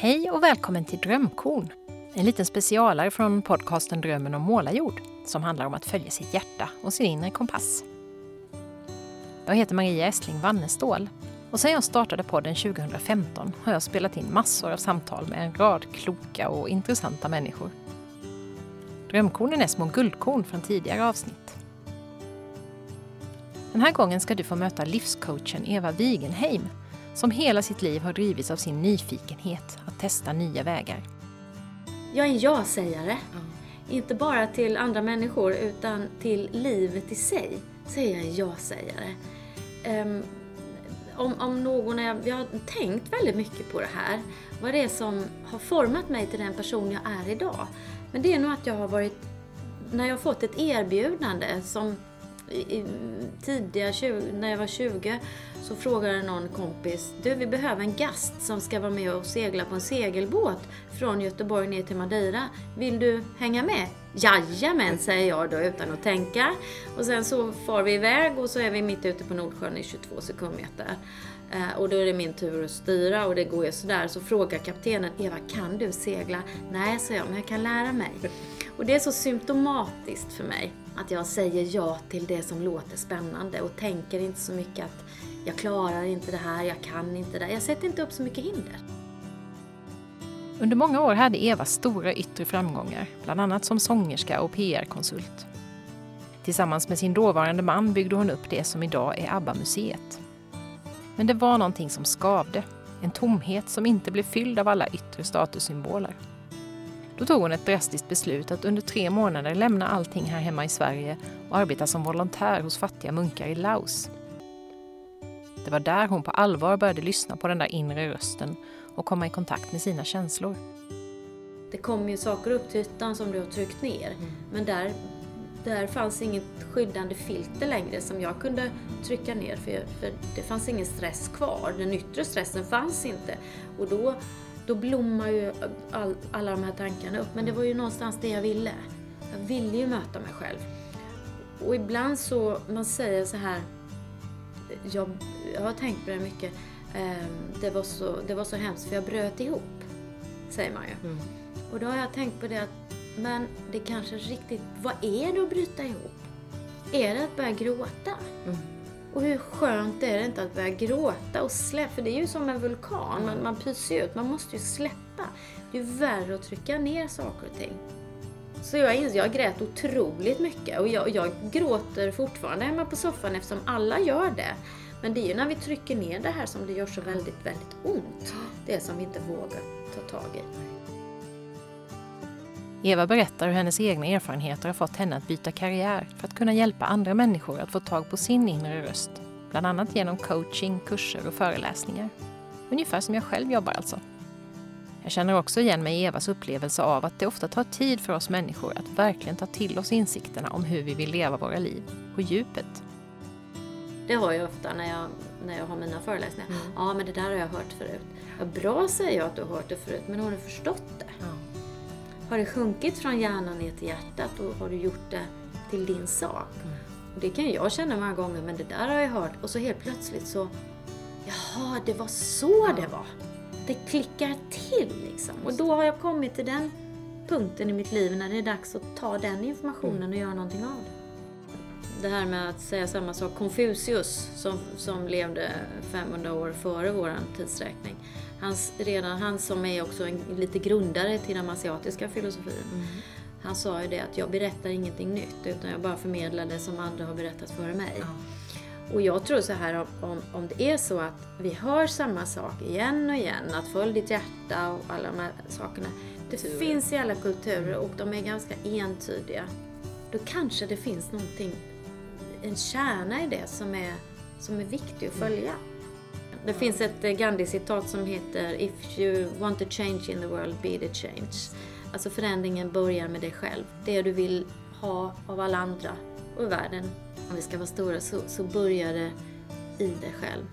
Hej och välkommen till Drömkorn. En liten specialare från podcasten Drömmen om målarjord som handlar om att följa sitt hjärta och sin inre kompass. Jag heter Maria Estling Wannestål och sedan jag startade podden 2015 har jag spelat in massor av samtal med en rad kloka och intressanta människor. Drömkornen är små guldkorn från tidigare avsnitt. Den här gången ska du få möta livscoachen Eva Wigenheim som hela sitt liv har drivits av sin nyfikenhet att testa nya vägar. Jag är en ja-sägare. Mm. Inte bara till andra människor utan till livet i sig så är jag en ja-sägare. Um, om, om någon är, jag har tänkt väldigt mycket på det här. Vad det är som har format mig till den person jag är idag. Men det är nog att jag har varit, när jag har fått ett erbjudande som i, tidiga, 20, när jag var 20, så frågade någon kompis, du vi behöver en gast som ska vara med och segla på en segelbåt från Göteborg ner till Madeira. Vill du hänga med? Jajamän, säger jag då utan att tänka. Och sen så far vi iväg och så är vi mitt ute på Nordsjön i 22 sekundmeter. Eh, och då är det min tur att styra och det går ju sådär. Så frågar kaptenen, Eva kan du segla? Nej, säger jag, men jag kan lära mig. Och det är så symptomatiskt för mig att jag säger ja till det som låter spännande och tänker inte så mycket att jag klarar inte det här, jag kan inte det. Jag sätter inte upp så mycket hinder. Under många år hade Eva stora yttre framgångar, bland annat som sångerska och PR-konsult. Tillsammans med sin dåvarande man byggde hon upp det som idag är ABBA-museet. Men det var någonting som skavde, en tomhet som inte blev fylld av alla yttre statussymboler. Då tog hon ett drastiskt beslut att under tre månader lämna allting här hemma i Sverige och arbeta som volontär hos fattiga munkar i Laos. Det var där hon på allvar började lyssna på den där inre rösten och komma i kontakt med sina känslor. Det kom ju saker upp till ytan som du har tryckt ner, mm. men där, där fanns inget skyddande filter längre som jag kunde trycka ner för, för det fanns ingen stress kvar. Den yttre stressen fanns inte. Och då då blommar ju all, alla de här tankarna upp. Men det var ju någonstans det jag ville. Jag ville ju möta mig själv. Och ibland så, man säger så här, jag, jag har tänkt på det mycket, eh, det, var så, det var så hemskt för jag bröt ihop, säger man ju. Mm. Och då har jag tänkt på det att, men det kanske riktigt, vad är det att bryta ihop? Är det att börja gråta? Mm. Och hur skönt är det inte att börja gråta och släppa, för det är ju som en vulkan, man, man pyser ut, man måste ju släppa. Det är ju värre att trycka ner saker och ting. Så jag, inser, jag grät otroligt mycket och jag, jag gråter fortfarande hemma på soffan eftersom alla gör det. Men det är ju när vi trycker ner det här som det gör så väldigt, väldigt ont. Det som vi inte vågar ta tag i. Eva berättar hur hennes egna erfarenheter har fått henne att byta karriär för att kunna hjälpa andra människor att få tag på sin inre röst. Bland annat genom coaching, kurser och föreläsningar. Ungefär som jag själv jobbar alltså. Jag känner också igen mig i Evas upplevelse av att det ofta tar tid för oss människor att verkligen ta till oss insikterna om hur vi vill leva våra liv, på djupet. Det har jag ofta när jag, när jag har mina föreläsningar. Mm. Ja, men det där har jag hört förut. Ja, bra säger jag att du har hört det förut, men har du förstått det? Mm. Har det sjunkit från hjärnan ner till hjärtat och har du gjort det till din sak? Mm. Och det kan jag känna många gånger, men det där har jag hört. Och så helt plötsligt så, jaha, det var så det var. Det klickar till liksom. Och då har jag kommit till den punkten i mitt liv när det är dags att ta den informationen mm. och göra någonting av det. Det här med att säga samma sak. Konfucius, som, som levde 500 år före vår tidsräkning, Hans, redan han som är också en, lite grundare till den asiatiska filosofin. Mm. Han sa ju det att jag berättar ingenting nytt utan jag bara förmedlar det som andra har berättat före mig. Ja. Och jag tror så här om, om det är så att vi hör samma sak igen och igen, att följ ditt hjärta och alla de här sakerna. Det Kulturer. finns i alla kulturer och de är ganska entydiga. Då kanske det finns någonting, en kärna i det som är, som är viktig att följa. Mm. Det finns ett eh, Gandhi-citat som heter If you want a change in the world, be the change. Alltså förändringen börjar med dig själv. Det du vill ha av alla andra och i världen, om vi ska vara stora, så, så börjar det i dig själv.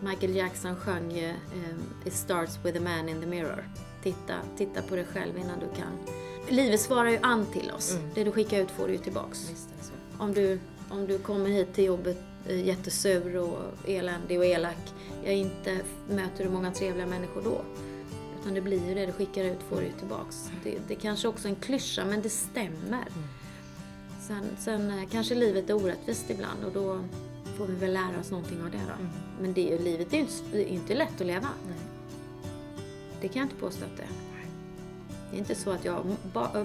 Michael Jackson sjöng ju um, It starts with a man in the mirror. Titta, titta på dig själv innan du kan. Livet svarar ju an till oss. Mm. Det du skickar ut får du ju tillbaks. Om du, om du kommer hit till jobbet Eh, jättesur och eländig och elak. Jag inte möter du många trevliga människor då. Utan det blir ju det du skickar ut får du tillbaks. Det, det kanske också är en klyscha men det stämmer. Sen, sen eh, kanske livet är orättvist ibland och då får vi väl lära oss någonting av det då. Mm. Men det är ju, livet är ju inte, inte lätt att leva. Nej. Det kan jag inte påstå att det är. Det är inte så att jag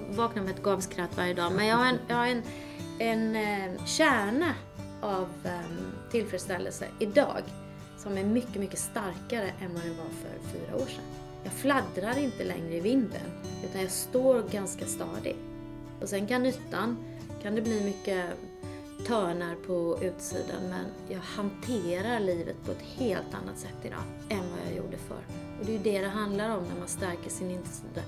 vaknar med ett gavskratt varje dag, men jag har en, jag har en, en eh, kärna av eh, tillfredsställelse idag som är mycket, mycket starkare än vad den var för fyra år sedan. Jag fladdrar inte längre i vinden, utan jag står ganska stadigt. Och sen kan nyttan, kan det bli mycket törnar på utsidan, men jag hanterar livet på ett helt annat sätt idag än vad jag gjorde förr. Och det är ju det det handlar om när man stärker sin insida.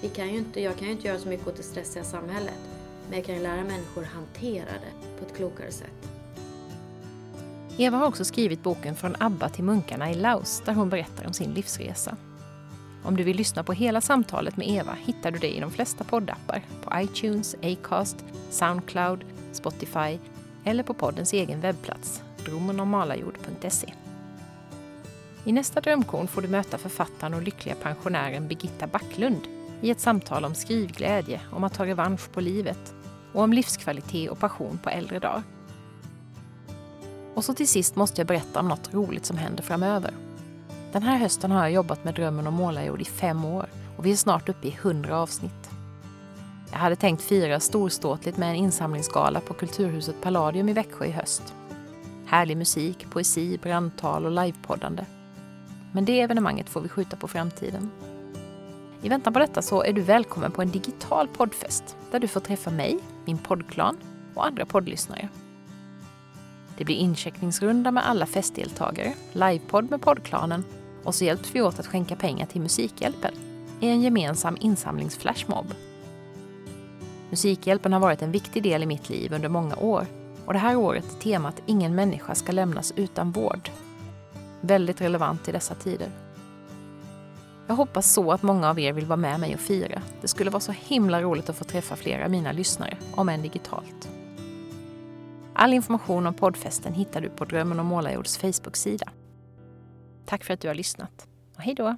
Vi kan ju inte, jag kan ju inte göra så mycket åt det stressiga samhället, men jag kan ju lära människor hantera det på ett klokare sätt. Eva har också skrivit boken Från ABBA till munkarna i Laos där hon berättar om sin livsresa. Om du vill lyssna på hela samtalet med Eva hittar du det i de flesta poddappar, på iTunes, Acast, Soundcloud, Spotify eller på poddens egen webbplats, dromenomalajord.se. I nästa drömkorn får du möta författaren och lyckliga pensionären Birgitta Backlund i ett samtal om skrivglädje, om att ta revansch på livet och om livskvalitet och passion på äldre dagar. Och så till sist måste jag berätta om något roligt som händer framöver. Den här hösten har jag jobbat med Drömmen om målarjord i fem år och vi är snart uppe i hundra avsnitt. Jag hade tänkt fira storståtligt med en insamlingsgala på Kulturhuset Palladium i Växjö i höst. Härlig musik, poesi, brandtal och livepoddande. Men det evenemanget får vi skjuta på framtiden. I väntan på detta så är du välkommen på en digital poddfest där du får träffa mig, min poddklan och andra poddlyssnare. Det blir incheckningsrunda med alla festdeltagare, livepodd med poddklanen och så hjälps vi åt att skänka pengar till Musikhjälpen i en gemensam insamlingsflashmob. Musikhjälpen har varit en viktig del i mitt liv under många år och det här året är temat Ingen människa ska lämnas utan vård. Väldigt relevant i dessa tider. Jag hoppas så att många av er vill vara med mig och fira. Det skulle vara så himla roligt att få träffa flera av mina lyssnare, om än digitalt. All information om poddfesten hittar du på Drömmen om Målarjords Facebook-sida. Tack för att du har lyssnat och hej då!